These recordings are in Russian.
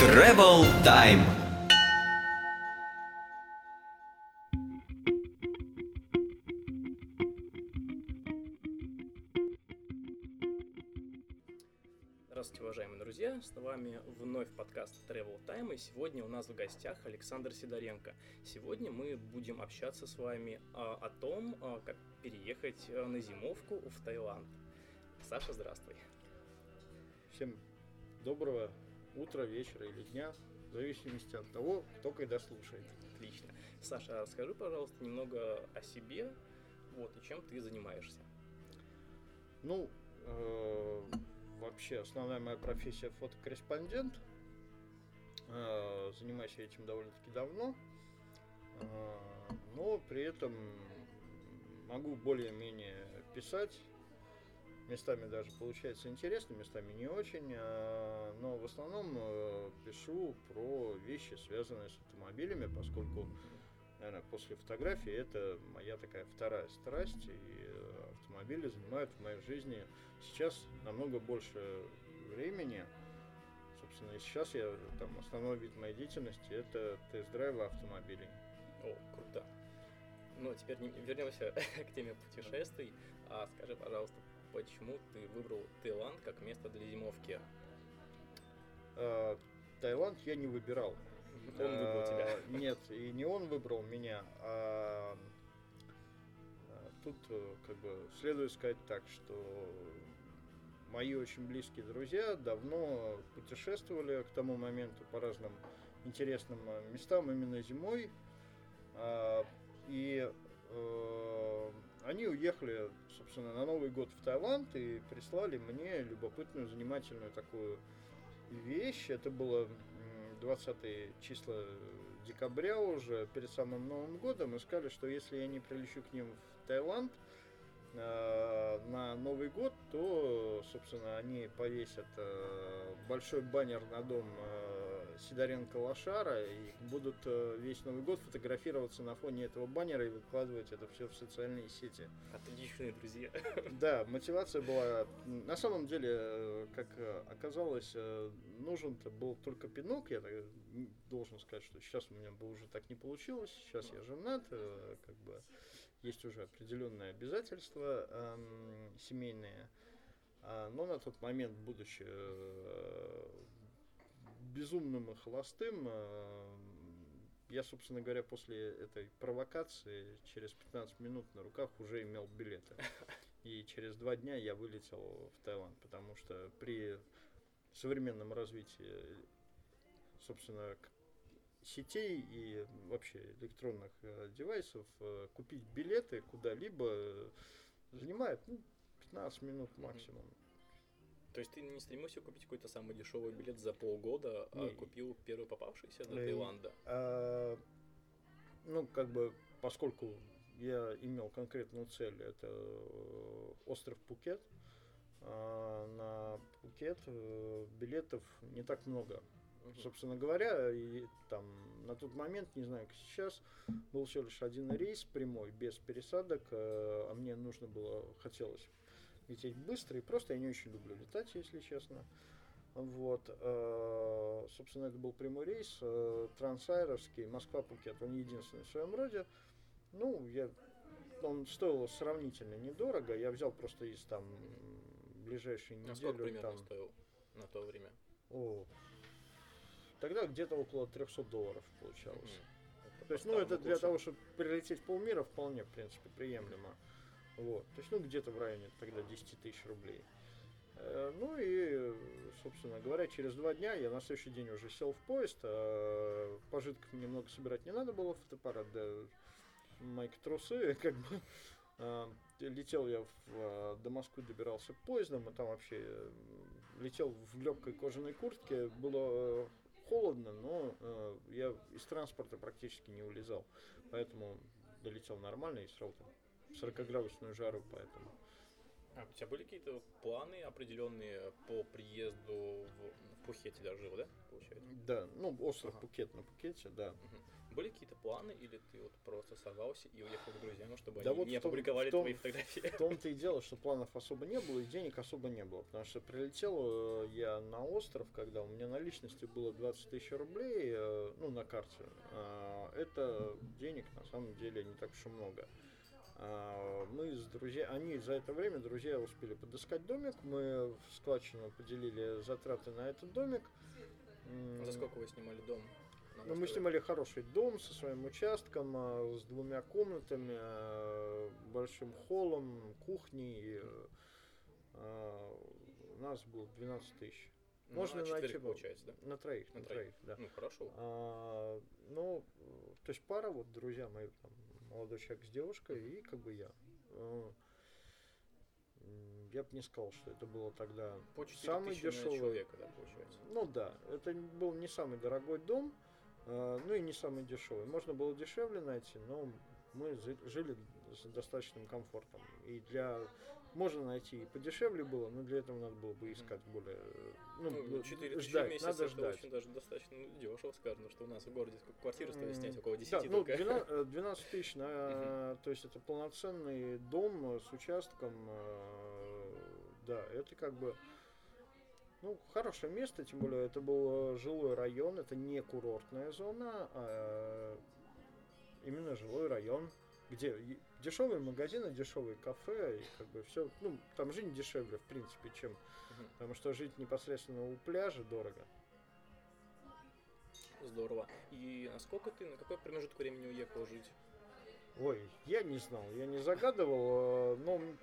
Travel Time. Здравствуйте, уважаемые друзья! С вами вновь подкаст Travel Time, и сегодня у нас в гостях Александр Сидоренко. Сегодня мы будем общаться с вами а, о том, а, как переехать а, на зимовку в Таиланд. Саша, здравствуй! Всем доброго утра, вечера или дня, в зависимости от того, кто когда слушает. Отлично. Саша, расскажи, пожалуйста, немного о себе, вот, и чем ты занимаешься. Ну, э, вообще, основная моя профессия фотокорреспондент. Э, занимаюсь я этим довольно-таки давно. Э, но при этом могу более-менее писать. Местами даже получается интересно, местами не очень. э, Но в основном э, пишу про вещи, связанные с автомобилями, поскольку, наверное, после фотографии это моя такая вторая страсть. И э, автомобили занимают в моей жизни сейчас намного больше времени. Собственно, и сейчас я там основной вид моей деятельности это тест-драйвы автомобилей. О, круто. Ну, а теперь не- вернемся к теме путешествий. А скажи, пожалуйста, почему ты выбрал Таиланд как место для зимовки? Э, Таиланд я не выбирал. Он выбрал тебя. Э, Нет, и не он выбрал меня, а э, тут как бы следует сказать так, что мои очень близкие друзья давно путешествовали к тому моменту по разным интересным местам именно зимой. А, И они уехали, собственно, на Новый год в Таиланд и прислали мне любопытную, занимательную такую вещь. Это было м, 20 числа декабря уже, перед самым Новым годом. И сказали, что если я не прилечу к ним в Таиланд э, на Новый год, то, собственно, они повесят э, большой баннер на дом э, Сидоренко Лошара и будут э, весь Новый год фотографироваться на фоне этого баннера и выкладывать это все в социальные сети. Отличные друзья. Да, мотивация была... На самом деле, э, как э, оказалось, нужен-то был только пинок. Я должен сказать, что сейчас у меня бы уже так не получилось. Сейчас я женат, как бы есть уже определенные обязательства эм, семейные. А, Но на тот момент, будучи безумным и холостым, э, я, собственно говоря, после этой провокации через 15 минут на руках уже имел билеты. И через два дня я вылетел в Таиланд, потому что при современном развитии, собственно, сетей и вообще электронных э, девайсов э, купить билеты куда-либо занимает ну, 15 минут максимум. То есть ты не стремился купить какой-то самый дешевый билет за полгода, а Не. купил первый попавшийся до Таиланда? А, ну, как бы, поскольку я имел конкретную цель, это э, остров Пукет. а, на Пукет э, билетов не так много. Мгм. Собственно говоря, и там на тот момент, не знаю, как сейчас, был всего лишь один рейс прямой, без пересадок, э, а мне нужно было, хотелось лететь быстро, и просто я не очень люблю летать, если честно. Вот, э, собственно, это был прямой рейс, э, трансайровский, Москва-Пукет, он единственный в своем роде. Ну, я, он стоил сравнительно недорого, я взял просто из там ближайшей А сколько недели примерно там, стоил на то время? о, тогда где-то около 300 долларов получалось. Мгм. То есть, ну, это для того, чтобы прилететь полмира, вполне, в принципе, приемлемо. Вот. То есть, ну, где-то в районе тогда 10 тысяч рублей. Э, Ну и, собственно говоря, через два дня я на следующий день уже сел в поезд. а Пожитков немного собирать не надо было, фотоаппарат, да, майк трусы, как бы. А, Летел я в, а, до Москвы, добирался поездом, и там вообще э, летел в легкой кожаной куртке. Было э, холодно, но я из транспорта практически не улезал. Поэтому долетел нормально и сразу 40-градусную жару, поэтому. А у тебя были какие-то планы определенные по приезду в, в Пхукете даже жил, да, получается? Да, ну, остров Ага. Пукет на Пукете, да. Мгм. Были какие-то планы, или ты вот просто сорвался и уехал к друзьям, чтобы Да они вот не том- опубликовали том- твои фотографии? В том-то и дело, что планов особо не было, и денег особо не было. Потому что прилетел э, я на остров, когда у меня наличности было 20 тысяч рублей, э, ну, на карте. А, Это денег, на самом деле, не так уж и много. А, Мы с друзьями, они за это время, друзья, успели подыскать домик, мы в складчину поделили затраты на этот домик. За сколько вы снимали дом? ну, мы снимали хороший дом со своим участком, а, с двумя комнатами, а, большим холлом, кухней. У нас было 12 тысяч. Ну, можно на четверых найти, получается, да? На троих, На на, троих. троих, да. Ну, хорошо. А, ну, то есть пара, вот друзья мои, там, молодой человек с девушкой и как бы я. А, Я бы не сказал, что это было тогда По 4 самый дешевый. человека, да, получается? Ну да, это был не самый дорогой дом, э, ну и не самый дешевый. Можно было дешевле найти, но мы жи- жили с достаточным комфортом. И для можно найти и подешевле было, но для этого надо было бы искать более, ну, Ну, б- 4 тысячи в ждать, месяц надо это ждать. очень даже достаточно дешево сказано, что у нас в городе сколько квартиры стоит снять, около 10 Да, ну, только. 12, э, 12 тысяч, на, то есть это полноценный дом с участком, э, да, это как бы, ну, хорошее место, тем более это был э, жилой район, это не курортная зона, а именно жилой район, где дешевые магазины, дешевые кафе, и как бы все, ну, там жизнь дешевле, в принципе, чем, потому что жить непосредственно у пляжа дорого. Здорово. И насколько ты, на какой промежуток времени уехал жить? Ой, я не знал, я не загадывал, э, но м,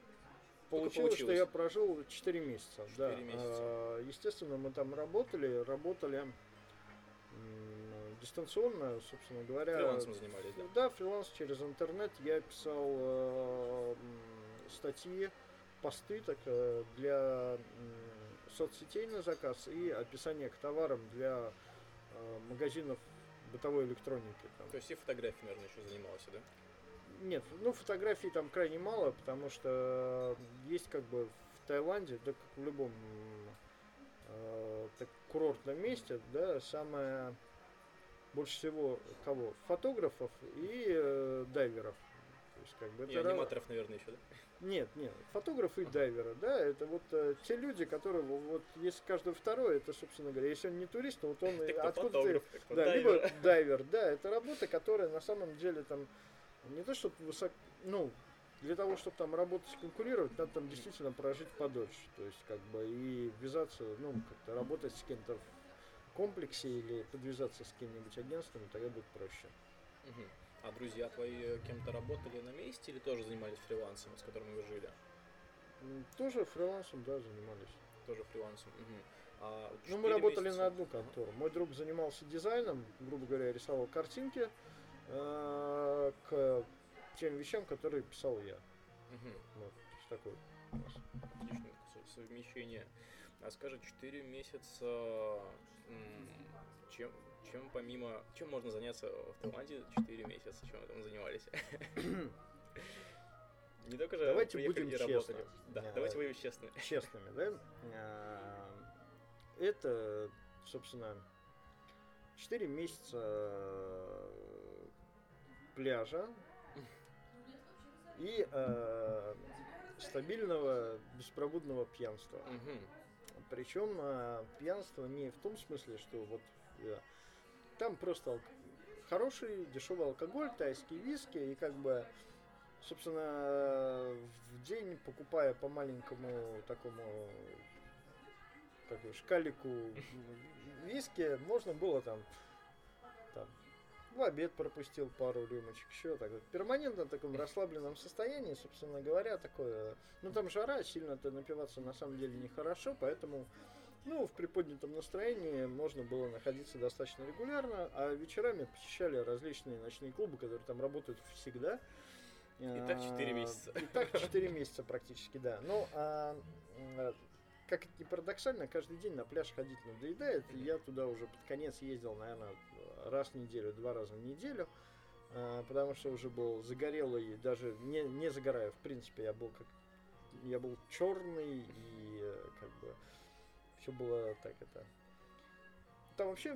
получилось, что получилось. я прожил 4 месяца. да. Четыре месяца. А, Естественно, мы там работали, работали дистанционно, собственно говоря. Фрилансом занимались, да? Да, фриланс через интернет. Я писал э, статьи, посты так, э, для соцсетей на заказ и описание к товарам для э, магазинов бытовой электроники. там. То есть и фотографии, наверное, еще занимался, да? Нет, ну фотографий там крайне мало, потому что есть как бы в Таиланде, да как в любом э, так, курортном месте, да, самое больше всего кого? Фотографов и э, дайверов. То есть как бы И это аниматоров, наверное, еще, да? Нет, нет, фотографы и Ага. дайверы, да, это вот э, те люди, которые, во- вот, если каждый второй, это, собственно говоря, если он не турист, то вот он откуда ты да, дайвер. либо дайвер, да, это работа, которая на самом деле там не то, чтобы высоко, ну, для того, чтобы там работать, конкурировать, надо там действительно прожить подольше, то есть как бы и ввязаться, ну, как-то работать с кем-то в комплексе или подвязаться с кем-нибудь агентством, тогда будет проще. Мгм. А друзья твои э, кем-то работали на месте или тоже занимались фрилансом, с которыми вы жили? Тоже фрилансом, да, занимались. Тоже фрилансом. Мгм. А вот Ну, мы работали месяца- на одну контору. Мой друг занимался дизайном, грубо говоря, рисовал картинки э, к тем вещам, которые писал я. Мгм. Вот, такой у нас. Отличное со- совмещение. А скажи, 4 месяца, чем, чем помимо, чем можно заняться в Таиланде 4 месяца, чем вы там занимались? Не только же Давайте будем и работали. честны. Да, А, давайте будем честны. Честными, да? А, Это, собственно, 4 месяца пляжа и э, стабильного беспробудного пьянства. Мгм. Причем а, пьянство не в том смысле, что вот э, там просто хороший дешевый алкоголь, тайские виски, и как бы, собственно, в день покупая по маленькому такому как его, шкалику виски, можно было там в обед пропустил пару рюмочек, еще так вот. Перманентно в таком расслабленном состоянии, собственно говоря, такое. Ну там жара, сильно-то напиваться на самом деле нехорошо, поэтому ну, в приподнятом настроении можно было находиться достаточно регулярно, а вечерами посещали различные ночные клубы, которые там работают всегда. И так четыре А, месяца. И так 4 месяца практически, да. Ну, а, м, как это ни парадоксально, каждый день на пляж ходить надоедает. Я туда уже под конец ездил, наверное, раз в неделю, два раза в неделю. а, Потому что уже был загорелый, даже не, не загорая, в принципе, я был как я был черный и э, как бы все было так это. Там вообще,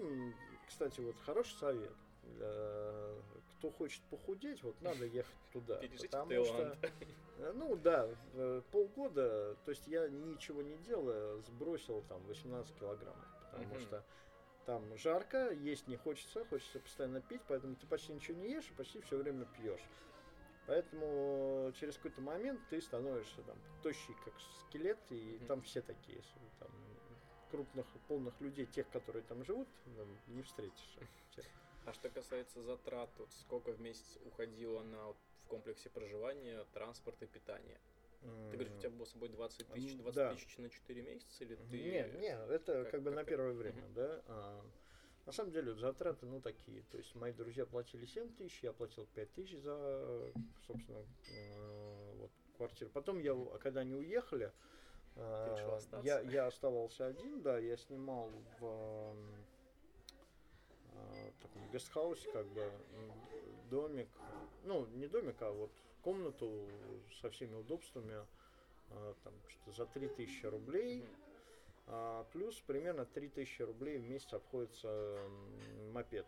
кстати, вот хороший совет. э, кто хочет похудеть, вот надо ехать туда. Пережить потому что, э, ну да, полгода, то есть я ничего не делая, сбросил там 18 килограммов, потому Мгм. что там жарко, есть не хочется, хочется постоянно пить, поэтому ты почти ничего не ешь и почти все время пьешь. Поэтому через какой-то момент ты становишься там тощий, как скелет, и Мгм. там все такие, там крупных, полных людей, тех, которые там живут, ну, не встретишь. А что касается затрат, вот сколько в месяц уходило на вот в комплексе проживания, транспорт и питание? Ты говоришь, у тебя было с собой 20 тысяч, М, 20 да. тысяч на 4 месяца, или ты... Не, не, это как- как, бы как на это? первое время, Мгм. да. А, на самом деле затраты, ну, такие. То есть мои друзья платили 7 тысяч, я платил 5 тысяч за, собственно, э, вот, квартиру. Потом я, когда они уехали, э, я, я оставался один, да, я снимал в э, таком гестхаусе, как бы, домик, ну, не домик, а вот комнату со всеми удобствами, э, там, что за 3000 рублей, а, плюс примерно 3000 рублей в месяц обходится мопед.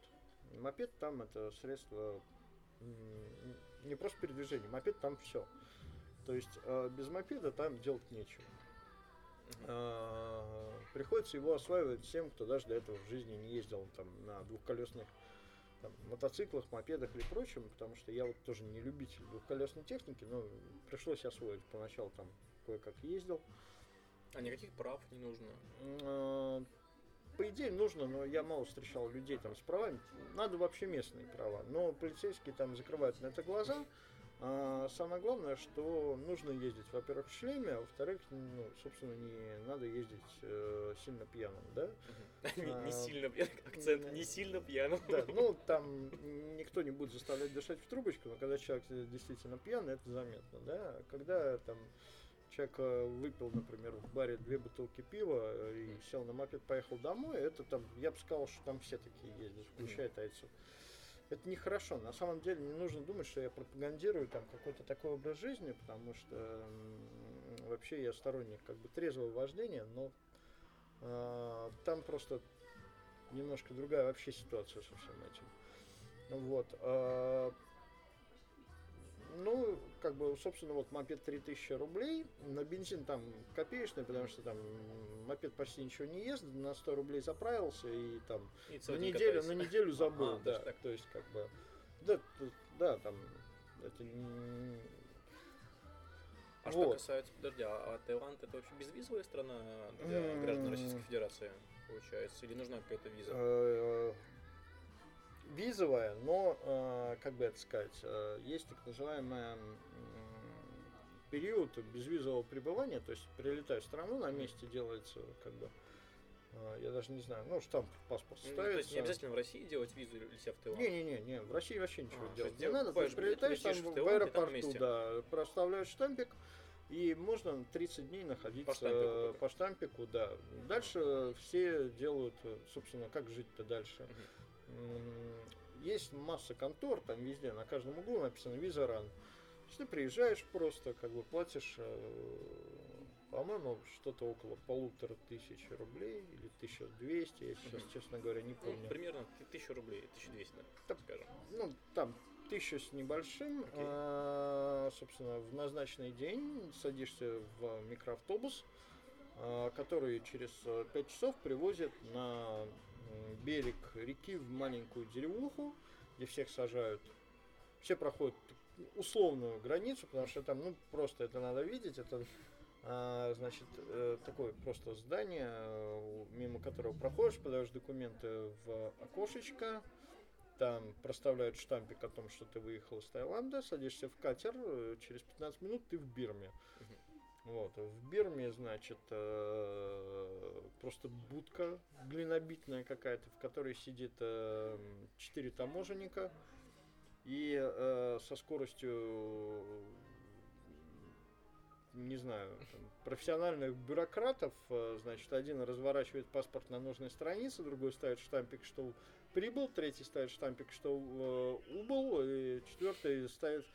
Мопед там это средство не просто передвижение, мопед там все. То есть э, без мопеда там делать нечего. А, Приходится его осваивать всем, кто даже до этого в жизни не ездил там, на двухколесных там, мотоциклах, мопедах или прочем, потому что я вот тоже не любитель двухколесной техники, но пришлось освоить. Поначалу там кое-как ездил. А никаких прав не нужно? М, По идее нужно, но я мало встречал людей там с правами. Надо вообще местные права. Но полицейские там закрывают на это глаза. А самое главное, что нужно ездить, во-первых, в шлеме, а во-вторых, ну, собственно, не надо ездить э, сильно пьяным, да? Не А, сильно пьяным, акцент, не сильно пьяным. Да, ну там никто не будет заставлять дышать в трубочку, но когда человек действительно пьяный, это заметно, да. Когда там человек э, выпил, например, в баре две бутылки пива э, и сел на мопед, поехал домой, это там, я бы сказал, что там все такие ездят, включая тайцев. Это нехорошо. На самом деле не нужно думать, что я пропагандирую там какой-то такой образ жизни, потому что вообще я сторонник как бы трезвого вождения, но э, там просто немножко другая вообще ситуация со всем этим. Вот. а, ну, как бы, собственно, вот мопед 3000 рублей, на бензин там копеечный, потому что там мопед почти ничего не ест, на 100 рублей заправился и там И на неделю, на неделю забыл, А, да. так. То есть, как бы, да, да, там, это не... А что Вот. касается, подожди, а а Таиланд это вообще безвизовая страна для М. граждан Российской Федерации, получается? Или нужна какая-то виза? Визовая, но, э, как бы это сказать, э, есть так называемый период безвизового пребывания, то есть прилетаешь в страну, на месте делается, как бы, э, я даже не знаю, ну, штамп в паспорт Ну, то есть не ставится. обязательно в России делать визу или себя в Таиланд? Не-не-не, в России вообще ничего А, делать не надо. Ты прилетаешь там в в Таиланд, там на аэропорту, месте. да, проставляешь штампик, и можно 30 дней находиться По штампику по штампику, да. Дальше все делают, собственно, как жить-то дальше. М, Есть масса контор, там везде, на каждом углу написано виза ран. То есть ты приезжаешь просто, как бы платишь, э, по-моему, что-то около полутора тысяч рублей или 1200, я сейчас, честно говоря, не Ну, помню. примерно 1000 рублей, 1200, да, Да. скажем. ну, там тысяча с небольшим, Окей. а, собственно, в назначенный день садишься в микроавтобус, а, который через 5 часов привозит на берег реки в маленькую деревуху, где всех сажают. Все проходят условную границу, потому что там, ну, просто это надо видеть, это а, значит, э, такое просто здание, э, мимо которого проходишь, подаешь документы в окошечко, там проставляют штампик о том, что ты выехал из Таиланда, садишься в катер, э, через 15 минут ты в Бирме. Мгм. Вот, в Бирме, значит, э, просто будка глинобитная какая-то, в которой сидит э, четыре таможенника, и э, со скоростью, не знаю, профессиональных бюрократов, э, значит, один разворачивает паспорт на нужной странице, другой ставит штампик, что прибыл, третий ставит штампик, что э, убыл, и четвертый ставит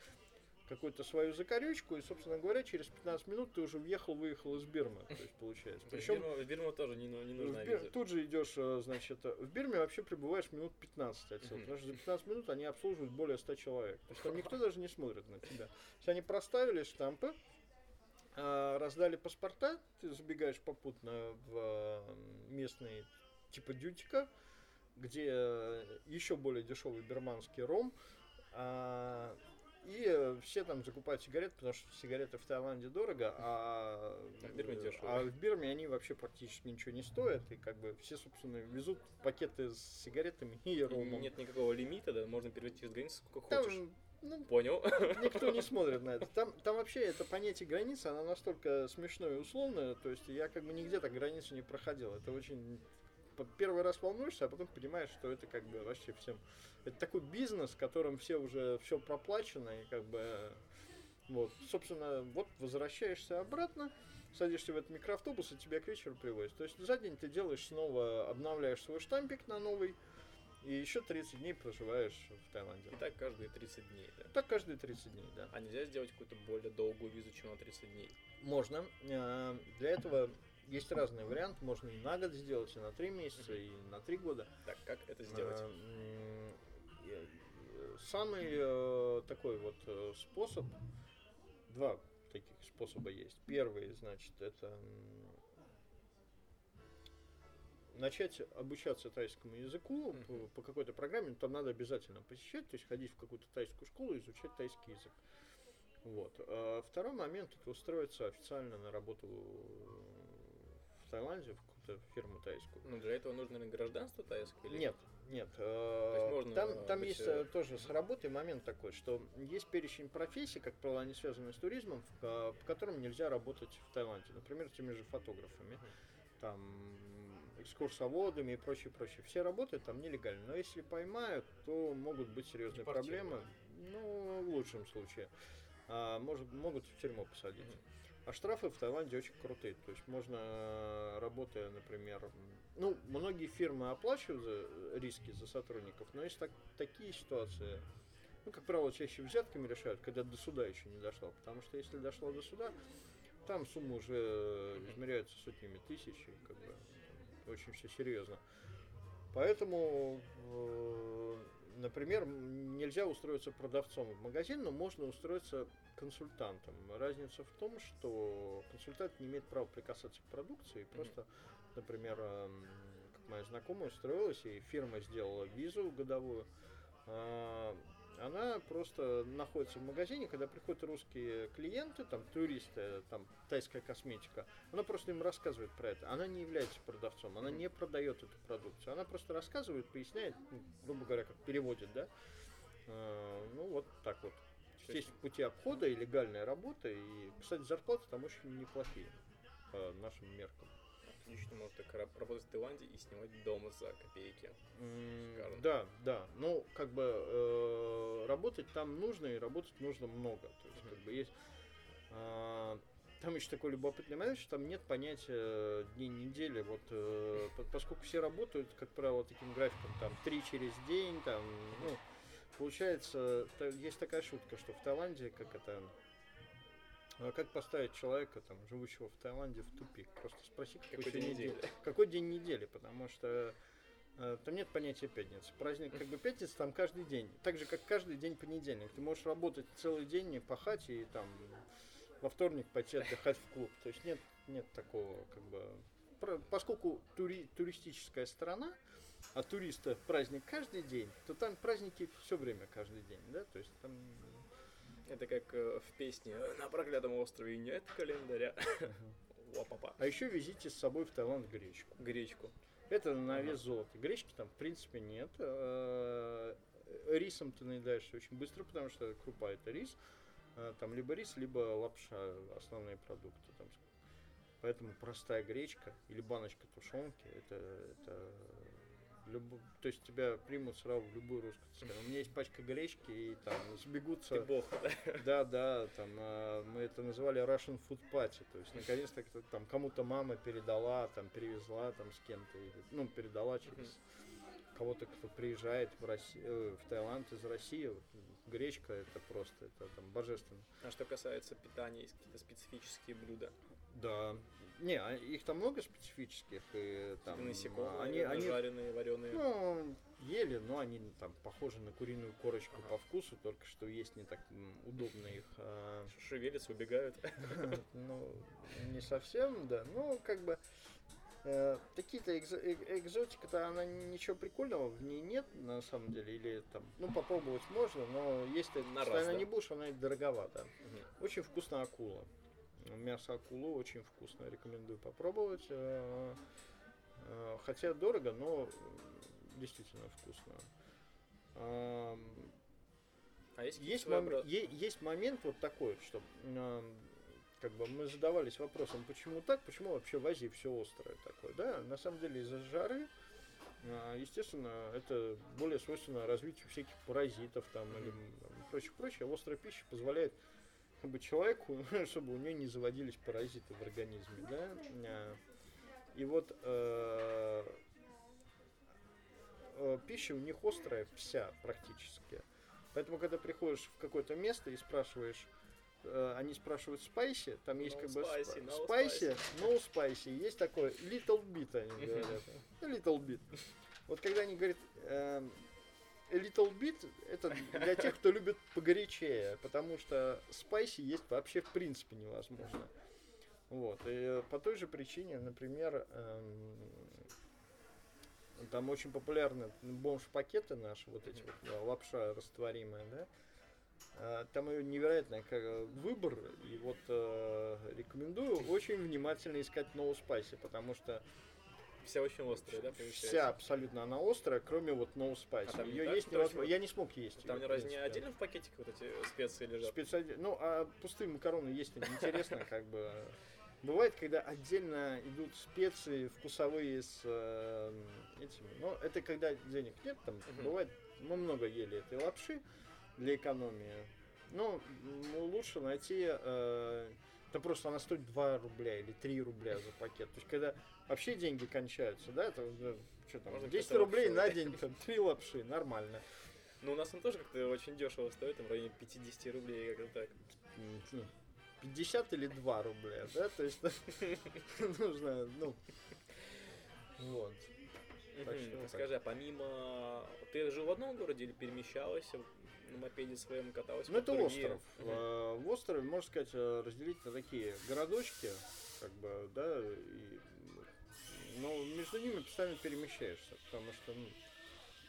какую-то свою закорючку, и, собственно говоря, через 15 минут ты уже въехал, выехал из Бирмы, то есть получается. Причем в Бирму тоже не, не нужна Бир... виза. Тут же идешь, э, значит, э, в Бирме вообще пребываешь минут 15 отсюда, потому что за 15 минут они обслуживают более 100 человек. То есть там никто даже не смотрит на тебя. То есть они проставили штампы, а, раздали паспорта, ты забегаешь попутно в местный типа дютика, где еще более дешевый берманский ром, а, и все там закупают сигареты, потому что сигареты в Таиланде дорого, а, а в Бирме дешево. А в Бирме они вообще практически ничего не стоят. И как бы все, собственно, везут пакеты с сигаретами и ромом. Нет никакого лимита, да, можно перевести через границу сколько там, хочешь. Ну, Понял. Никто не смотрит на это. Там, там вообще это понятие границы, оно настолько смешное и условное, то есть я как бы нигде так границу не проходил. Это очень первый раз волнуешься, а потом понимаешь, что это как бы вообще всем... Это такой бизнес, которым все уже все проплачено, и как бы... Вот, собственно, вот возвращаешься обратно, садишься в этот микроавтобус, и тебя к вечеру привозят. То есть за день ты делаешь снова, обновляешь свой штампик на новый, и еще 30 дней проживаешь в Таиланде. И так каждые 30 дней, да? Так каждые 30 дней, да. А нельзя сделать какую-то более долгую визу, чем на 30 дней? Можно. А, для этого есть разные варианты. Можно и на год сделать, и на 3 месяца, и на 3 года. Так, как это сделать? А, самый э, такой вот э, способ, два таких способа есть. Первый, значит, это начать обучаться тайскому языку mm-hmm. по, по какой-то программе, там надо обязательно посещать, то есть ходить в какую-то тайскую школу и изучать тайский язык. Вот. А второй момент это устроиться официально на работу в Таиланде, в какую-то фирму тайскую. Ну, для этого нужно, наверное, гражданство тайское? Или нет? Нет, э, можно там, там быть... есть э, тоже с работой момент такой, что есть перечень профессий, как правило, они связаны с туризмом, по которым нельзя работать в Таиланде. Например, теми же фотографами. Там экскурсоводами и прочее, прочее. Все работают там нелегально. Но если поймают, то могут быть серьезные проблемы. Ну, в лучшем случае. А, может, могут в тюрьму посадить. А штрафы в Таиланде очень крутые. То есть можно, работая, например, ну, многие фирмы оплачивают за риски за сотрудников, но есть так, такие ситуации, ну, как правило, чаще взятками решают, когда до суда еще не дошло. Потому что если дошло до суда, там суммы уже измеряются сотнями тысяч, и как бы очень все серьезно. Поэтому, э, например, нельзя устроиться продавцом в магазин, но можно устроиться консультантом. Разница в том, что консультант не имеет права прикасаться к продукции, просто, например, как моя знакомая устроилась, и фирма сделала визу годовую, а, она просто находится в магазине, когда приходят русские клиенты, там туристы, там тайская косметика, она просто им рассказывает про это. Она не является продавцом, она не продает эту продукцию, она просто рассказывает, поясняет, ну, грубо говоря, как переводит, да. А, ну вот так вот. Есть пути обхода и легальная работа, и, кстати, зарплаты там очень неплохие по нашим меркам отлично может так работать в Таиланде и снимать дома за копейки. Да, да. Ну, как бы э, работать там нужно, и работать нужно много. То есть, как бы есть. Э, там еще такой любопытный момент, что там нет понятия дней недели. Вот, э, поскольку все работают, как правило, таким графиком, там, три через день, там, ну, получается, есть такая шутка, что в Таиланде, как это, ну, а как поставить человека, там, живущего в Таиланде, в тупик? Просто спроси, какой, какой день недели. недели. Какой день недели, потому что э, там нет понятия пятницы. Праздник как бы пятница там каждый день. Так же, как каждый день понедельник. Ты можешь работать целый день, не пахать и там во вторник пойти отдыхать в клуб. То есть нет, нет такого как бы... Поскольку тури, туристическая страна, а туриста праздник каждый день, то там праздники все время каждый день, да, то есть там это как э, в песне «На проклятом острове нет календаря». Лапапа. А еще везите с собой в Таиланд гречку. Гречку. Это на вес золота. Гречки там, в принципе, нет. Э, рисом ты наедаешься очень быстро, потому что крупа это рис. Э, там либо рис, либо лапша, основные продукты. Там. Поэтому простая гречка или баночка тушенки, это, это Люб... То есть тебя примут сразу в любую русскую цену. У меня есть пачка гречки, и там сбегутся... Ты бог, да? Да, да, там а, мы это называли Russian Food Party. То есть наконец-то там кому-то мама передала, там перевезла там с кем-то, ну, передала через кого-то, кто приезжает в, Россию, э, в Таиланд из России, гречка это просто, это там божественно. А что касается питания, есть какие-то специфические блюда? Да. Не, а их там много специфических, и там... Типа насекомые, они, они, жареные, вареные. ну, ели, но они там похожи на куриную корочку Ага. по вкусу, только что есть не так удобно их. а, Шевелятся, убегают. Ну, не совсем, да. Ну, как бы э, такие-то экзо- э- экзотика-то она ничего прикольного в ней нет, на самом деле. Или там, ну, попробовать можно, но если ты На раз, постоянно да? не будешь, она и дороговата. Мгм. Очень вкусная акула. Мясо акулы очень вкусное, рекомендую попробовать. э, э, Хотя дорого, но э, действительно вкусно. А есть есть, мом- е- есть момент вот такой, что как бы мы задавались вопросом, почему так, почему вообще в Азии все острое такое, да? На самом деле из-за жары, а, естественно, это более свойственно развитию всяких паразитов там или м, прочее, прочее. Острая пища позволяет бы человеку, чтобы у нее не заводились паразиты в организме, да? А, И вот э, э, пища у них острая вся практически. Поэтому, когда приходишь в какое-то место и спрашиваешь, э, они спрашивают спайси, там есть No как бы no спайси, spicy. no spicy, есть такое little bit они говорят, little bit. Вот когда они говорят эм, little bit, это для тех, кто любит погорячее, потому что спайси есть вообще в принципе невозможно. Вот, и по той же причине, например, эм, там очень популярны бомж-пакеты наши, вот эти вот, да, лапша растворимая, да. А, Там ее невероятный выбор, и вот э, рекомендую очень внимательно искать No Spicy, потому что Вся очень острая, да, получается? вся абсолютно она острая, кроме вот No Spicy. А там не Ее так, есть невозможно. Я не смог есть. Там её, в разве не отдельно в пакетике вот эти специи лежат? Специали- Ну, а пустые макароны есть интересно, как бы. Бывает, когда отдельно идут специи вкусовые с э, этими. Но это когда денег нет, там Мгм. бывает, мы много ели этой лапши для экономии. Но м, лучше найти. э, это просто она стоит 2 рубля или 3 рубля за пакет. То есть, когда вообще деньги кончаются, да, это что там, Можно 10 какую-то рублей лапшу. на день, там, 3 лапши, нормально. Ну, у нас он тоже как-то очень дешево стоит, там, в районе 50 рублей, как-то так. М, ну, 50 или 2 рубля, да, то есть нужно, ну, вот. Скажи, а помимо... Ты жил в одном городе или перемещалась на мопеде своем, каталась? Ну, это остров. Э, В острове, можно сказать, э, разделить на такие городочки, как бы, да, и, но между ними постоянно перемещаешься, потому что, ну,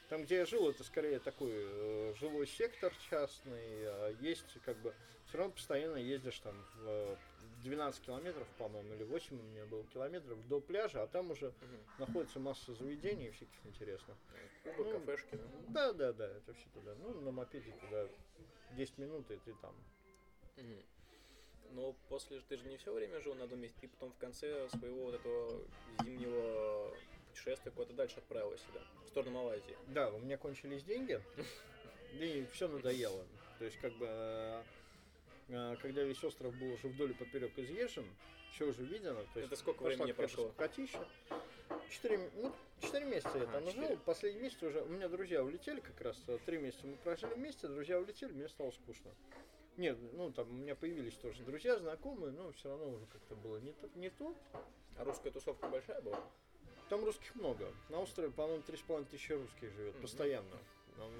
там, где я жил, это скорее такой э, жилой сектор частный, а есть, как бы, все равно постоянно ездишь там в 12 километров, по-моему, или 8 у меня было километров до пляжа, а там уже Мгм. находится масса заведений всяких интересных. Кубы, Ну, кафешки, да? Да, да, это все туда. Ну, на мопеде туда 10 минут, и ты там. Мгм. Но после ты же не все время жил на одном месте, ты потом в конце своего вот этого зимнего путешествия куда-то дальше отправилась сюда, в сторону Малайзии. Да, у меня кончились деньги, и все надоело. То есть, как бы, э, э, когда весь остров был уже вдоль и поперек изъезжен, все уже видено. То есть Это сколько времени прошло? скукотища. Четыре, ну, четыре месяца я Ага, там четыре. жил. Последний месяц уже, у меня друзья улетели как раз, э, три месяца мы прожили вместе, друзья улетели, мне стало скучно. Нет, ну там у меня появились тоже друзья, знакомые, но все равно уже как-то было не то, не то. А русская тусовка большая была? Там русских много. На острове, по-моему, три с половиной тысячи русских живет Мгм. постоянно.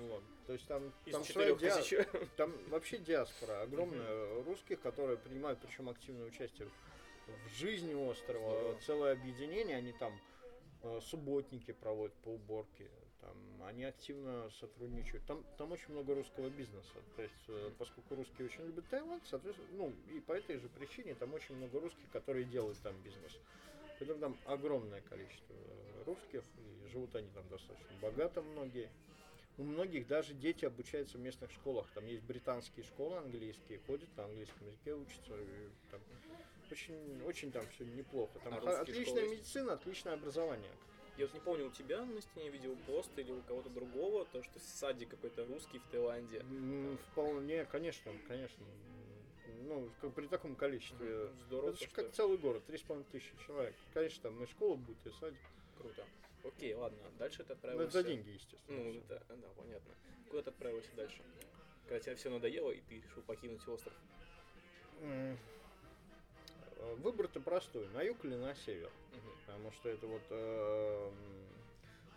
Вот. То есть там, Из там своя тысяч. там вообще диаспора огромная русских, которые принимают причем активное участие в жизни острова. Здорово. Целое объединение, они там э, субботники проводят по уборке. Там, они активно сотрудничают. Там, там очень много русского бизнеса. То есть, э, поскольку русские очень любят Таиланд, соответственно, ну, и по этой же причине там очень много русских, которые делают там бизнес. Поэтому там огромное количество русских, и живут они там достаточно богато многие. У многих даже дети обучаются в местных школах. Там есть британские школы английские, ходят на английском языке, учатся. и там очень, очень там все неплохо. Там А отличная медицина, отличное образование. Я вот не помню, у тебя на стене видел пост или у кого-то другого, то, что садик какой-то русский в Таиланде. М, Вполне, конечно, конечно. Ну, как при таком количестве. Здорово, Это же как целый город, 3,5 тысячи человек. Конечно, там и школа будет, и садик. круто. Окей, ладно, дальше ты Ну, отправился. это за деньги, естественно. Ну, всё. да, да, понятно. Куда ты отправился дальше? Когда тебе все надоело, и ты решил покинуть остров? Выбор-то простой, на юг или на север. Мгм. Потому что это вот э,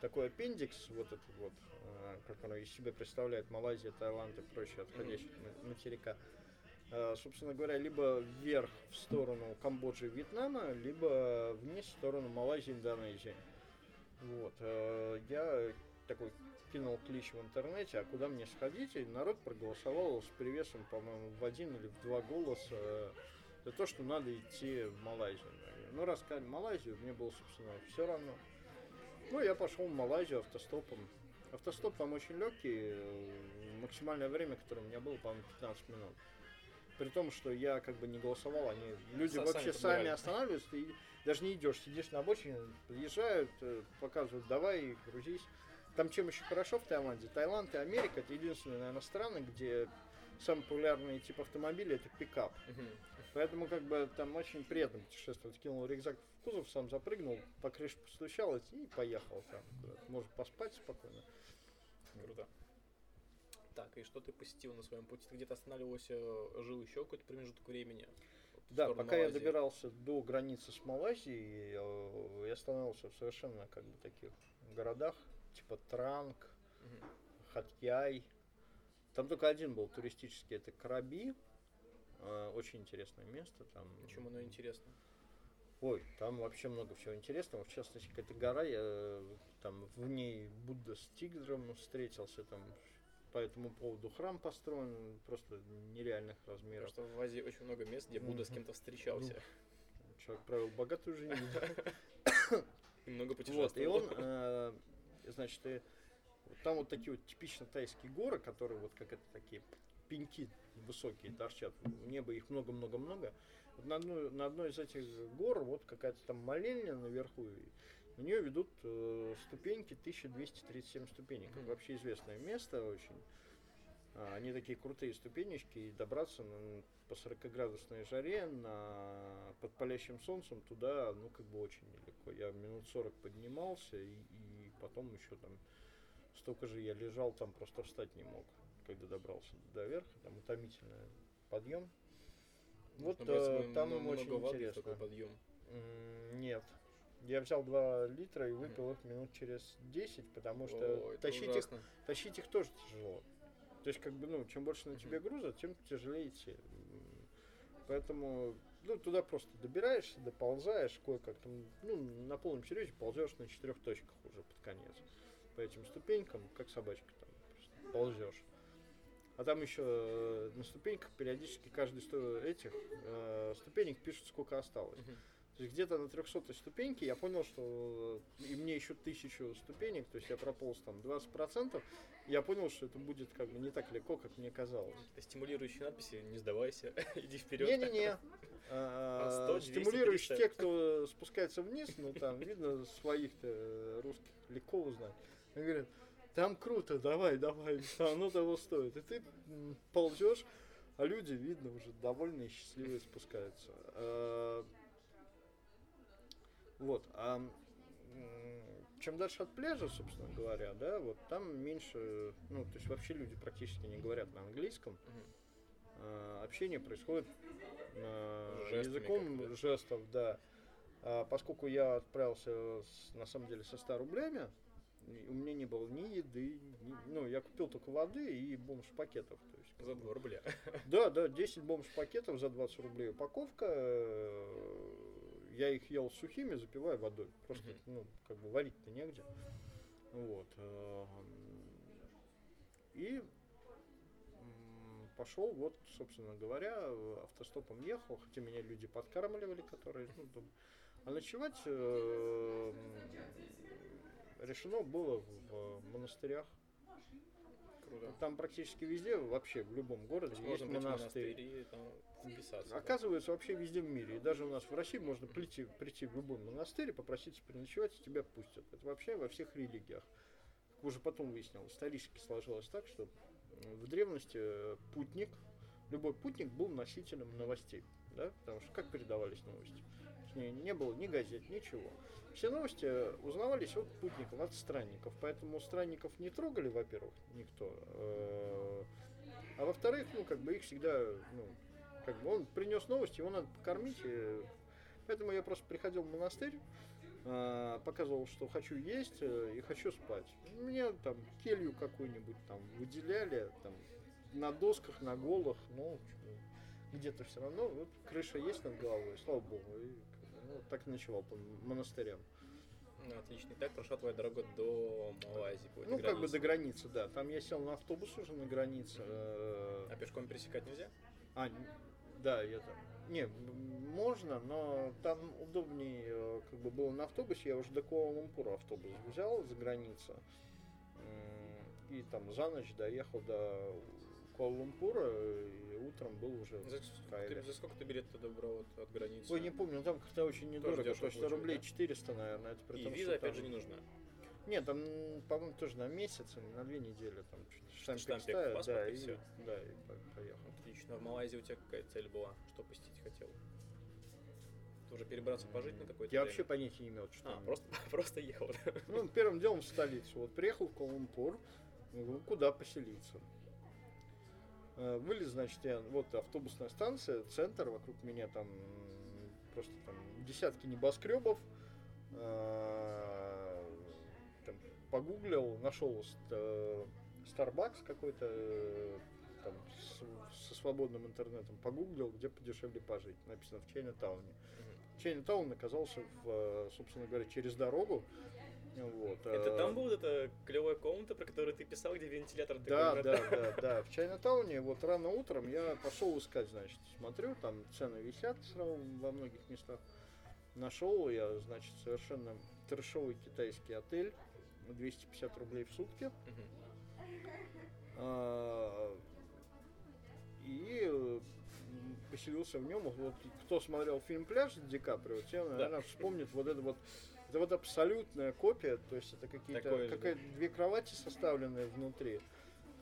такой аппендикс, вот этот вот, э, как оно из себя представляет, Малайзия, Таиланд и прочие отходящие ма- материка. Э, собственно говоря, либо вверх в сторону Камбоджи и Вьетнама, либо вниз в сторону Малайзии и Индонезии. Вот. э, я такой кинул клич в интернете, а куда мне сходить, и народ проголосовал с перевесом, по-моему, в один или в два голоса э, за то, что надо идти в Малайзию. Ну, раз сказали Малайзию, мне было, собственно, все равно. Ну, я пошел в Малайзию автостопом. Автостоп там очень легкий, э, максимальное время, которое у меня было, по-моему, 15 минут. При том, что я как бы не голосовал, они люди Са- вообще сами сами останавливаются, ты даже не идешь, сидишь на обочине, подъезжают, э, показывают, давай, грузись. Там чем еще хорошо в Таиланде? Таиланд и Америка это единственные, наверное, страны, где самый популярный тип автомобиля это пикап. Мгм. Поэтому как бы там очень приятно путешествовать. Кинул рюкзак в кузов, сам запрыгнул, по крыше постучал и поехал там. Можно поспать спокойно. Круто. Так, и что ты посетил на своем пути? Ты где-то останавливался, жил еще какой-то промежуток времени? Да, пока я Малайзии? добирался до границы с Малайзией, э, я останавливался в совершенно как бы таких городах, типа Транг, Мгм. Хатьяй. Там только один был туристический, это Краби. Э, Очень интересное место. Там Чем оно интересно? Ой, там вообще много всего интересного. В частности, какая-то гора, я там в ней Будда с тигром встретился, там по этому поводу храм построен, просто нереальных Потому размеров. что в Азии очень много мест, где Будда с кем-то встречался. Человек провел богатую жизнь. И много Вот, и путешествовал. он, э, значит, там вот такие вот типично тайские горы, которые вот как это такие пеньки высокие торчат. В небо их много-много-много. Вот на, одной, на одной из этих гор вот какая-то там молельня наверху. И на нее ведут э, ступеньки, 1237 ступенек. Это вообще известное место очень. А, Они такие крутые ступенечки, и добраться на, по 40-градусной жаре на, под палящим солнцем туда, ну, как бы очень нелегко. Я минут 40 поднимался, и, и потом еще там столько же я лежал, там просто встать не мог, когда добрался до верха. Там утомительный подъем. Вот Нужно брать с э, там много очень интересно. такой подъем. М, Нет. Я взял 2 литра и выпил их минут через 10, потому что это тащить их тащить их тоже тяжело. То есть, как бы, ну, чем больше на тебе груза, тем тяжелее идти. Поэтому, ну, туда просто добираешься, доползаешь, кое-как там, ну, на полном серьезе ползешь на четырех точках уже под конец. По этим ступенькам, как собачка там, ползешь. А там еще э, на ступеньках периодически каждый сто этих э, ступенек пишут, сколько осталось. То есть где-то на 300 ступеньке я понял, что э, и мне еще тысячу ступенек, то есть я прополз там 20%, я понял, что это будет как бы не так легко, как мне казалось. Стимулирующие надписи, не сдавайся, иди вперед. Не-не-не. А, 100, 200, Стимулирующие 300. те, кто спускается вниз, ну там видно своих-то русских легко узнать. Они говорят, там круто, давай, давай, оно того стоит. И ты ползешь, а люди, видно, уже довольные и счастливые спускаются. А, Вот. А чем дальше от пляжа, собственно говоря, да, вот там меньше, ну, то есть вообще люди практически не говорят на английском. А, общение происходит а, Жестами языком да? жестов, да. А, поскольку я отправился с- на самом деле со 100 рублями, у меня не было ни еды, ни- ну, я купил только воды и бомж-пакетов. То есть, За бы- 2 рубля. Да, да, 10 бомж-пакетов за 20 рублей упаковка. э, Я их ел сухими, запивая водой. Просто, ну, как бы варить-то негде. Вот. э, И пошел, вот, собственно говоря, автостопом ехал, хотя меня люди подкармливали, которые, ну, там, а ночевать э, решено было в монастырях. Круто. Там практически везде, вообще в любом городе есть есть монастырь. там? Оказывается, вообще везде в мире. И даже у нас в России можно прийти, прийти в любой монастырь и попроситься переночевать, и тебя пустят. Это вообще во всех религиях. Как уже потом выяснил, исторически сложилось так, что в древности э, путник, любой путник был носителем новостей. Да? Потому что как передавались новости? Не, не было ни газет, ничего. Все новости узнавались от путников, от странников. Поэтому странников не трогали, во-первых, никто. э, А во-вторых, ну, как бы их всегда, ну, как бы он принес новости, его надо покормить. Поэтому я просто приходил в монастырь, а, показывал, что хочу есть э, и хочу спать. Мне там келью какую-нибудь там выделяли, там на досках, на голах, ну, где-то все равно, вот крыша есть над головой, слава богу, и ну, так и ночевал по монастырям. Ну, отлично. И так прошла твоя дорога до Малайзии. Ну, как бы до границы, да. Там я сел на автобус уже на границе. А пешком пересекать нельзя? А, да, я там. Не, можно, но там удобнее э, как бы было на автобусе. Я уже до Куала-Лумпура автобус взял за границу. И там за ночь доехал до Куала-Лумпура, и уже за. За сколько ты билет туда брал от, от границы? Ой, не помню, но там как-то очень недорого, то есть рублей да? 400, наверное. Это при и том, виза, опять там... же, не нужна? Нет, там, по-моему, тоже на месяц, на две недели, там штампик, штампик ставят, паспорт, да, и, все. да, и поехал. Отлично. А в Малайзии у тебя какая цель была? Что посетить хотел? Ты уже перебраться пожить на какой-то Я время? вообще понятия не имел, что а, просто, просто ехал. Ну, первым делом в столицу. Вот приехал в Куала-Лумпур, куда поселиться. Э, вылез, значит, я, вот автобусная станция, центр, вокруг меня там просто там десятки небоскребов. Э, там, погуглил, нашел э, Starbucks какой-то там с, со свободным интернетом, погуглил, где подешевле пожить. Написано в Чайна-тауне. Чайна-таун оказался, в, собственно говоря, через дорогу вот, это а... там была эта клевая комната, про которую ты писал, где вентилятор да, такой? Да, да, да, да. В Чайнатауне вот рано утром я пошел искать, значит, смотрю, там цены висят сразу во многих местах. Нашел я, значит, совершенно трешовый китайский отель, 250 рублей в сутки. А, и поселился в нем. Вот кто смотрел фильм Пляж Ди Каприо, те, наверное, да. вспомнит вот это вот это вот абсолютная копия, то есть это какие-то какая две кровати составленные внутри,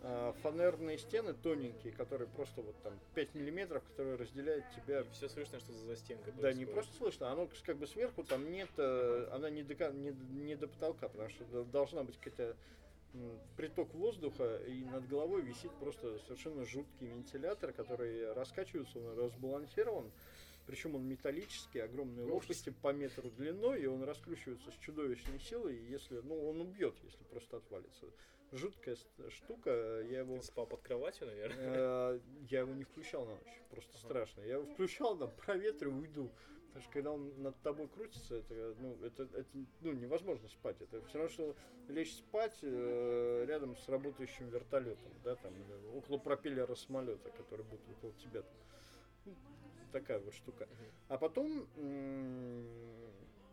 а, фанерные стены тоненькие, которые просто вот там 5 миллиметров, которые разделяют тебя. И все слышно, что за застенкой. Да, не просто слышно, оно как бы сверху там нет, э, она не до, не, не до потолка, потому что должна быть какая-то приток воздуха, и над головой висит просто совершенно жуткий вентилятор, который раскачивается, он разбалансирован. Причем он металлический, огромные лопасти по метру длиной, и он раскручивается с чудовищной силой, если, ну, он убьет, если просто отвалится. Жуткая штука, я его... Ты спал под кроватью, наверное? Э, я его не включал на ночь, просто страшно. Я его включал, там, проветрю, уйду. Потому что когда он над тобой крутится, это, ну, это, это ну, невозможно спать. Это все равно, что лечь спать э, рядом с работающим вертолетом, да, там, около пропеллера самолета, который будет около тебя. Такая вот штука. А потом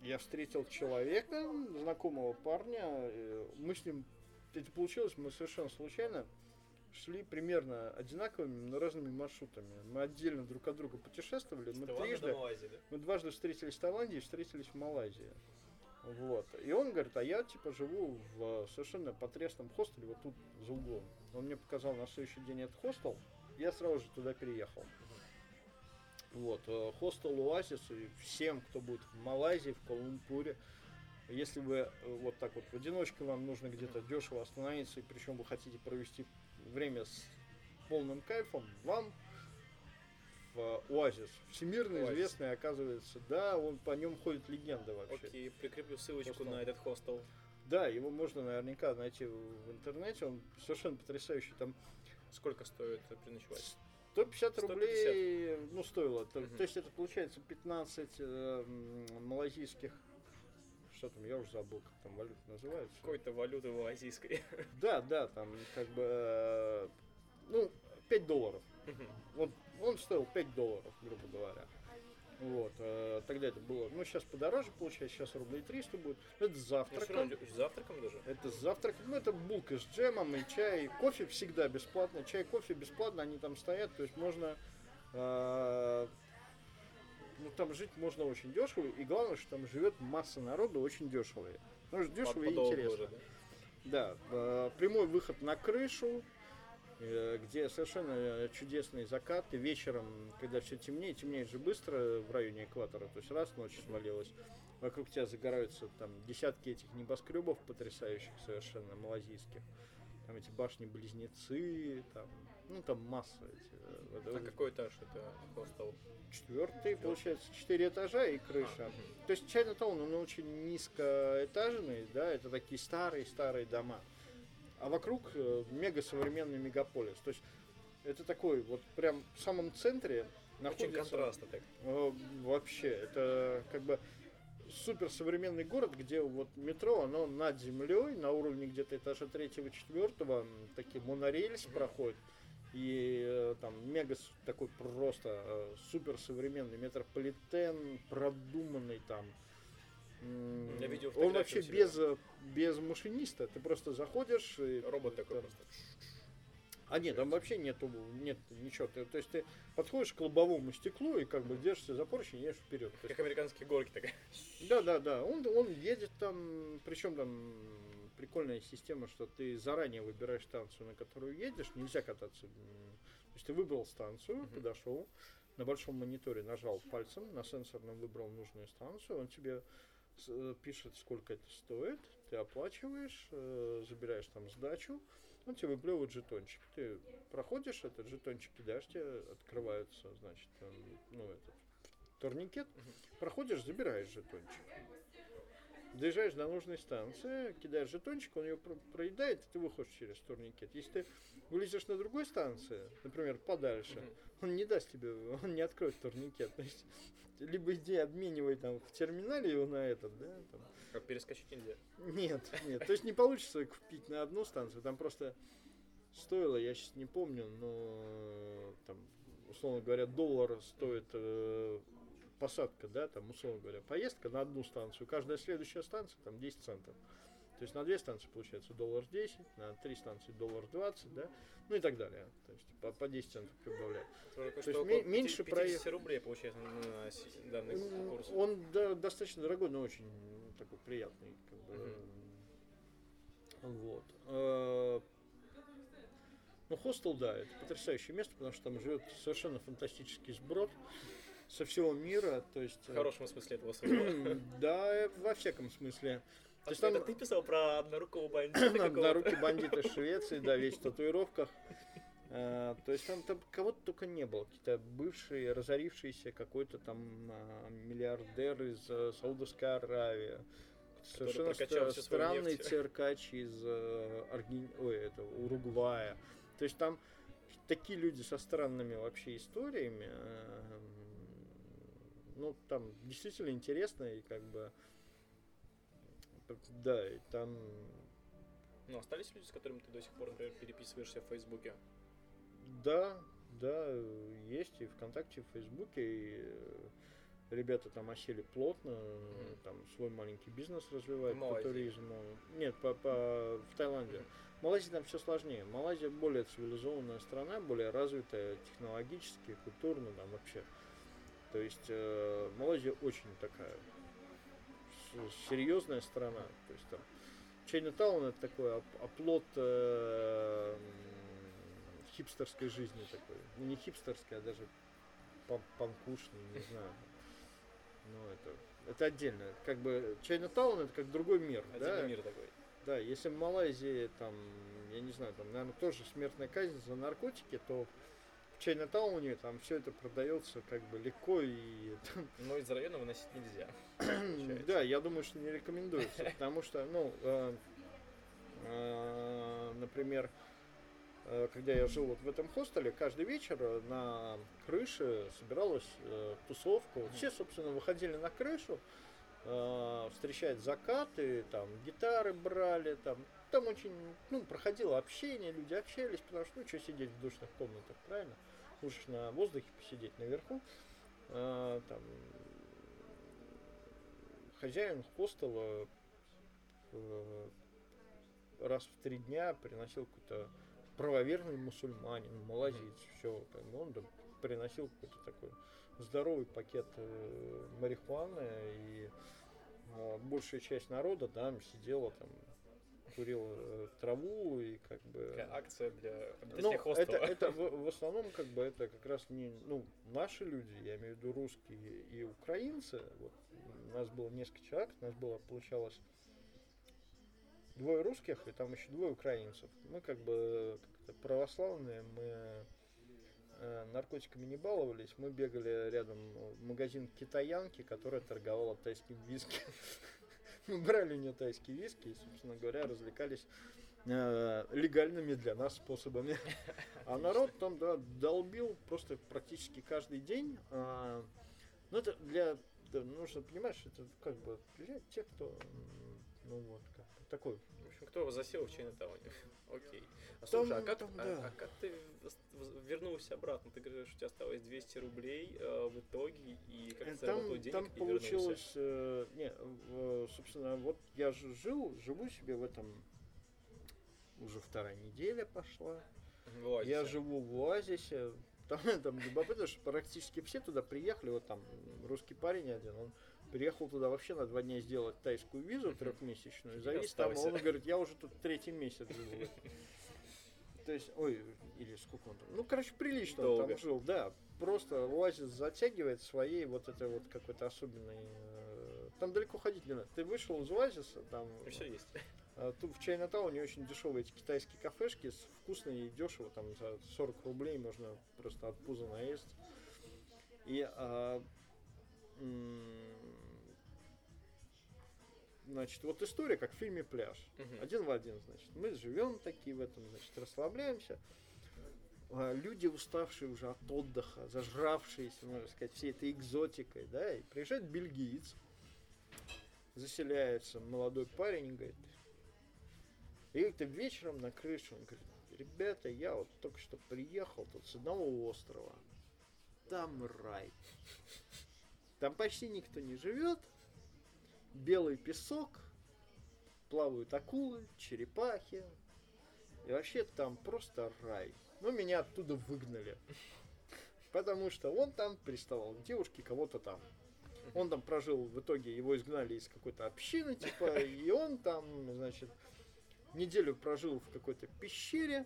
я встретил человека, знакомого парня, мы с ним, это получилось, мы совершенно случайно шли примерно одинаковыми, но разными маршрутами. Мы отдельно друг от друга путешествовали. Мы трижды, мы дважды встретились в Таиланде и встретились в Малайзии. Вот. И он говорит, а я типа живу в совершенно потрясном хостеле вот тут за углом. Он мне показал на следующий день этот хостел, я сразу же туда переехал. Вот, э, хостел Оазис и всем, кто будет в Малайзии, в Куала-Лумпуре, если вы э, вот так вот в одиночку вам нужно где-то дешево остановиться, и причем вы хотите провести время с полным кайфом, вам в Оазис. Всемирно Оазис. известный, оказывается, да, он по нем ходит легенда вообще. Окей, прикреплю ссылочку хостел. на этот хостел. Да, его можно наверняка найти в интернете, он совершенно потрясающий. Там Сколько стоит переночевать? 150 рублей, ну, стоило. То, угу. то есть это получается 15 э, малазийских что там, я уже забыл, как там валюта называется. Какой-то валюты малазийской. Да, да, там как бы, э, ну, 5 долларов. Угу. Вот он стоил 5 долларов, грубо говоря. Вот, э, тогда это было, ну, сейчас подороже получается, сейчас рублей 300 будет. Это с завтраком. С завтраком даже? Это с завтраком, ну, это булка с джемом и чай. Кофе всегда бесплатно, чай, кофе бесплатно, они там стоят, то есть можно, э, ну, там жить можно очень дешево, и главное, что там живет масса народу очень дешево. Ну, дешево и интересно. Уже, да, да э, прямой выход на крышу, где совершенно чудесные закаты. Вечером, когда все темнеет, темнеет же быстро в районе экватора, то есть раз ночь свалилась, вокруг тебя загораются там десятки этих небоскребов потрясающих совершенно малазийских. там эти башни-близнецы, там, ну там масса эти. э, вот, А какой этаж это хостел? Четвертый, получается, четыре этажа и крыша. А, мгм. То есть Чайнатаун, он очень низкоэтажный, да, это такие старые-старые дома. А вокруг э, мега современный мегаполис. То есть это такой вот прям в самом центре Очень находится... контрастно так. Э, Вообще, это как бы супер современный город, где вот метро, оно над землей, на уровне где-то этажа третьего, четвертого, такие монорельс Мгм. проходят. И э, там мега такой просто э, супер современный метрополитен, продуманный там. Я видел Он вообще без, без машиниста. Ты просто заходишь и Робот такой там- просто. а нет, там вообще нету, нет ничего. Ты- то есть ты подходишь к лобовому стеклу и как бы держишься за поручень и едешь вперед. То есть Как американские горки такая. да, да, да. Он, он едет там, причем там прикольная система, что ты заранее выбираешь станцию, на которую едешь. Нельзя кататься. То есть ты выбрал станцию, Мгм. подошел, на большом мониторе нажал пальцем, на сенсорном выбрал нужную станцию, он тебе пишет, сколько это стоит, ты оплачиваешь, э, забираешь там сдачу, он тебе выплевывает жетончик. Ты проходишь этот жетончик, кидаешь, тебе открывается, значит, там, ну, этот турникет, проходишь, забираешь жетончик. Доезжаешь до нужной станции, кидаешь жетончик, он ее про- проедает, и ты выходишь через турникет. Если ты вылезешь на другой станции, например, подальше, Мгм. он не даст тебе, он не откроет турникет. То есть, либо иди обменивай там в терминале его на этот, да, там. Как перескочить нельзя. Нет, нет. То есть не получится купить на одну станцию. Там просто стоило, я сейчас не помню, но там, условно говоря, доллар стоит э, посадка, да, там, условно говоря, поездка на одну станцию. Каждая следующая станция там 10 центов. То есть на две станции получается доллар 10, на три станции доллар 20, да, ну и так далее. То есть по, по 10 центов прибавляют. Только есть что ме- около меньше 50 проехать. рублей получается на данный курс. Он да, достаточно дорогой, но очень такой приятный. Как бы. Вот. Э, Ну, хостел, да, это потрясающее место, потому что там живет совершенно фантастический сброд со всего мира. То есть, В э, хорошем смысле этого слова. Да, э, во всяком смысле. То есть что, это там- ты писал про однорукого бандита какого-то? руки бандита Швеции, да, весь в татуировках. А, То есть там, там кого-то только не было. Какие-то бывшие, разорившиеся какой-то там а, миллиардер из э, Саудовской Аравии. Совершенно свою странный циркач из э, Арген- Ой, это, Уругвая. То есть там такие люди со странными вообще историями. э, Ну, там действительно интересно и как бы... Да, и там Ну, остались люди, с которыми ты до сих пор, например, переписываешься в Фейсбуке? Да, да, есть и ВКонтакте, и в Фейсбуке, и э, ребята там осели плотно, э, там свой маленький бизнес развивают по туризму. Нет, по, по, в Таиланде. В Малайзии там все сложнее. Малайзия более цивилизованная страна, более развитая технологически, культурно, там вообще. То есть э, Малайзия очень такая серьезная страна. То есть там Чайнатаун это такой оп- оплот э, хипстерской жизни такой. Ну не хипстерской, а даже пан- панкушный, не знаю. Ну это, это отдельно. Как бы Чайнатаун это как другой мир. да? Отдельный мир такой. Да, если в Малайзии там, я не знаю, там, наверное, тоже смертная казнь за наркотики, то в Чайнатауне там все это продается как бы легко и там, Но из района выносить нельзя. да, я думаю, что не рекомендуется, потому что, ну, э, э, например, э, когда я жил вот в этом хостеле, каждый вечер э, на крыше собиралась э, тусовка. Вот все, собственно, выходили на крышу, э, встречать закаты, там гитары брали, там, там очень, ну, проходило общение, люди общались, потому что, ну, что сидеть в душных комнатах, правильно? Лучше на воздухе посидеть наверху. Э, там, хозяин хостела э, раз в три дня приносил какой-то правоверный мусульманин, малазиец, все, как бы он там приносил какой-то такой здоровый пакет э, марихуаны, и э, большая часть народа там сидела, там курила э, траву и как бы... Такая акция для Ну, это, это в, в основном как бы это как раз не ну наши люди, я имею в виду русские и украинцы. Вот, у нас было несколько человек, у нас было получалось двое русских и там еще двое украинцев. Мы как бы православные, мы э, наркотиками не баловались, мы бегали рядом в магазин китаянки, которая торговала тайским виски. Брали у нее тайские виски и, собственно говоря, развлекались э, легальными для нас способами. А народ там, да, долбил просто практически каждый день. А, ну, это для... Да, нужно понимать, что это как бы для тех, кто... Ну, вот, как такой в общем, кто засел в Чайнатауне. Окей. А слушай, а как, там, а- да. а как ты вернулся обратно? Ты говоришь, у тебя осталось 200 рублей э, в итоге, и как ты заработал Там, денег там и получилось, э, не, в- собственно, вот я же жил, живу себе в этом, уже вторая неделя пошла. Я живу в Оазисе. Там, там любопытно, что практически все туда приехали. Вот там русский парень один, он приехал туда вообще на два дня сделать тайскую визу трехмесячную. Завис там, остался. он говорит, я уже тут третий месяц живу. То есть, ой, или сколько он там? Ну, короче, прилично он Долго. там жил, да. Просто Оазис затягивает своей вот этой вот какой-то особенной... э, Там далеко ходить не надо. Ты вышел из Оазиса, там... И все есть. А Тут в Чайнатауне очень дешевые эти китайские кафешки, с- вкусные и дешево, там за 40 рублей можно просто от пуза наесть. И а, м, значит, вот история, как в фильме Пляж. Мгм. Один в один, значит. Мы живем такие в этом, значит, расслабляемся. А, Люди, уставшие уже от отдыха, зажравшиеся, можно сказать, всей этой экзотикой, да, и приезжает бельгиец, заселяется молодой парень и говорит, и как-то вечером на крышу он говорит, ребята, я вот только что приехал тут с одного острова. Там рай. Там почти никто не живет. Белый песок. Плавают акулы, черепахи. И вообще там просто рай. Ну, меня оттуда выгнали. Потому что он там приставал к девушке кого-то там. Он там прожил, в итоге его изгнали из какой-то общины, типа, и он там, значит, неделю прожил в какой-то пещере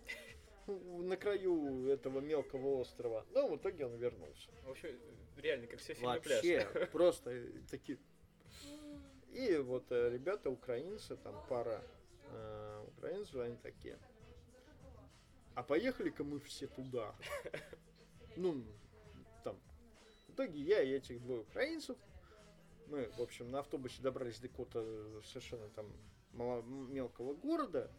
на краю этого мелкого острова. Но в итоге он вернулся. В общем, реально, как все фильмы пляж. Вообще, просто э, такие. И вот э, ребята украинцы, там пара э, украинцев, они такие. А поехали-ка мы все туда. Ну, там. В итоге я и этих двое украинцев, мы, в общем, на автобусе добрались до какого-то совершенно там мало- мелкого города,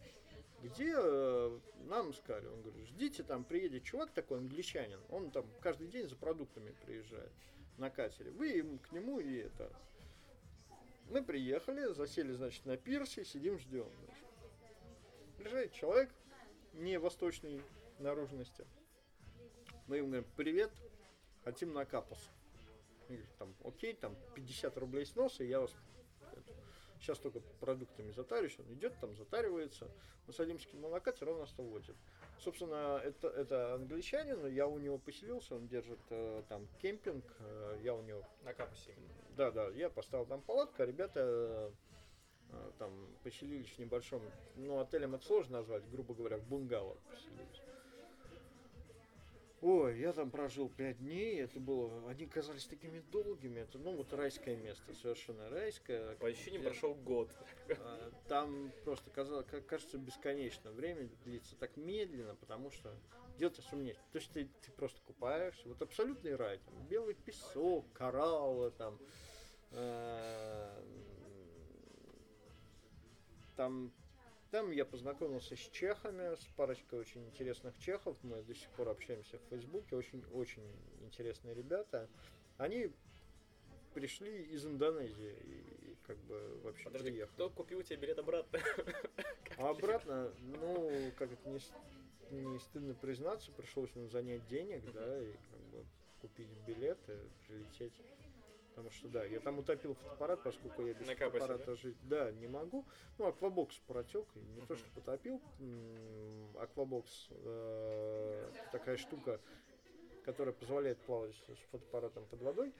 где э, нам сказали, он говорит, ждите, там приедет чувак такой, англичанин, он там каждый день за продуктами приезжает на катере. Вы ему- к нему и это. Мы приехали, засели, значит, на пирсе, сидим, ждем. значит. Приезжает человек не восточной наружности. Мы ему говорим, привет, хотим на капус. Он говорит, там, окей, там 50 рублей с носа, я вас сейчас только продуктами затарюсь. Он идет, там затаривается. Мы садимся к нему на катер, он нас увозит. Собственно, это, это англичанин, я у него поселился, он держит э, там кемпинг, э, я у него На капусе именно. Да, да, я поставил там палатку, а ребята э, э, там поселились в небольшом, ну, отелем это сложно назвать, грубо говоря, в бунгало поселились. Ой, я там прожил пять дней, это было, они казались такими долгими, это, ну, вот райское место, совершенно райское. По ощущениям где- прошел год. а, Там просто казалось, ка- кажется бесконечно. Время длится так медленно, потому что делать особо нечего. То есть ты, ты просто купаешься. Вот абсолютный рай. Там, белый песок, кораллы, там. э, Там, там я познакомился с чехами, с парочкой очень интересных чехов. Мы до сих пор общаемся в Фейсбуке. Очень-очень интересные ребята. Они пришли из Индонезии и, и как бы вообще Подожди, приехали. кто купил тебе билет обратно? А обратно, ну, как это не, не стыдно признаться, пришлось ну, занять денег, да, и как бы купить билеты, прилететь. Потому что, да, я там утопил фотоаппарат, поскольку я без На капосе, фотоаппарата жить, да, не могу. Ну, аквабокс протек, и не то, Мгм. что потопил. Аквабокс э, такая штука, которая позволяет плавать с фотоаппаратом под водой.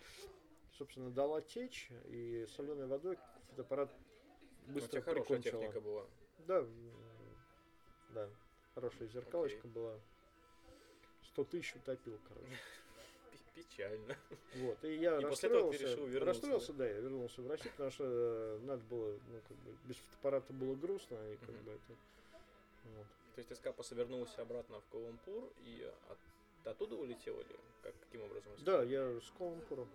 Собственно, дала течь, и соленой водой фотоаппарат У быстро тебя хорошая прикончила. техника была. Да, да, хорошая зеркалочка была. 100 тысяч утопил, короче. Печально. Вот, и я И расстроился. решил вернуться, расстроился, да? я вернулся в Россию, потому что э, надо было, ну, как бы, без фотоаппарата было грустно, и как Мгм. бы это... Вот. То есть ты с Капоса вернулся обратно в Куала-Лумпур и от- оттуда улетел или как, каким образом? Да, я с Куала-Лумпура.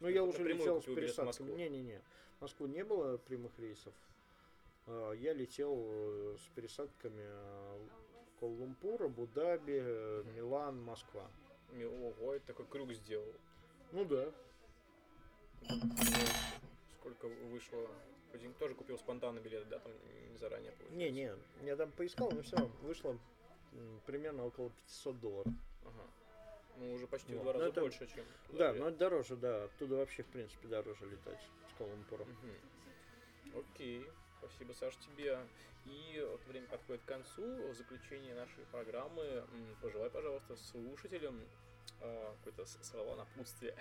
Ну, я уже летел с пересадками. Не-не-не, в Москву не было прямых рейсов. А, Я летел э, с пересадками э, Куала-Лумпур, Абу-Даби, э, Милан, Москва. Ого, это такой крюк сделал. Ну да. Сколько вышло? Один тоже купил спонтанно билет, да, там не заранее получается? Не-не, я там поискал, но все равно вышло примерно около 500 долларов. Ага. Ну, уже почти в Вот. два Ну, раза это- больше, чем... Да, билет. но это дороже, да. Оттуда вообще, в принципе, дороже летать с Куала-Лумпура. Мгм. Окей, спасибо, Саш, тебе. И вот время подходит к концу. В заключение нашей программы пожелай, пожалуйста, слушателям а, какое-то слова напутствия.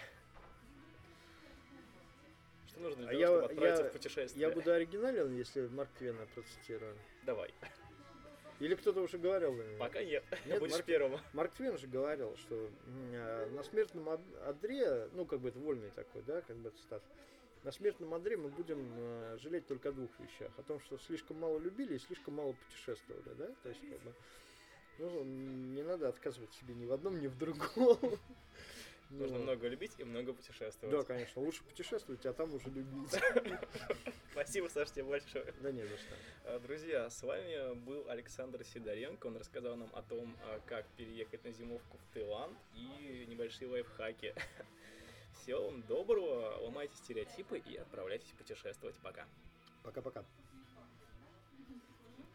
Что нужно для А того, я- чтобы отправиться я- в путешествие? Я буду оригинален, если Марк Твена процитирую. Давай. Или кто-то уже говорил? Пока нет. Нет, Будешь Марк- первым. Марк Твен же говорил, что э, на смертном од- одре, ну, как бы это вольный такой, да, как бы цитат, на смертном одре мы будем э, жалеть только о двух вещах. О том, что слишком мало любили и слишком мало путешествовали, да? То есть, как бы, ну, не надо отказывать себе ни в одном, ни в другом. Нужно Ну, много любить и много путешествовать. Да, конечно, лучше путешествовать, а там уже любить. Спасибо, Саш, тебе большое. Да не за что. А, Друзья, с вами был Александр Сидоренко. Он рассказал нам о том, а, как переехать на зимовку в Таиланд и небольшие лайфхаки. Всего вам доброго, ломайте стереотипы и отправляйтесь путешествовать. Пока. Пока-пока.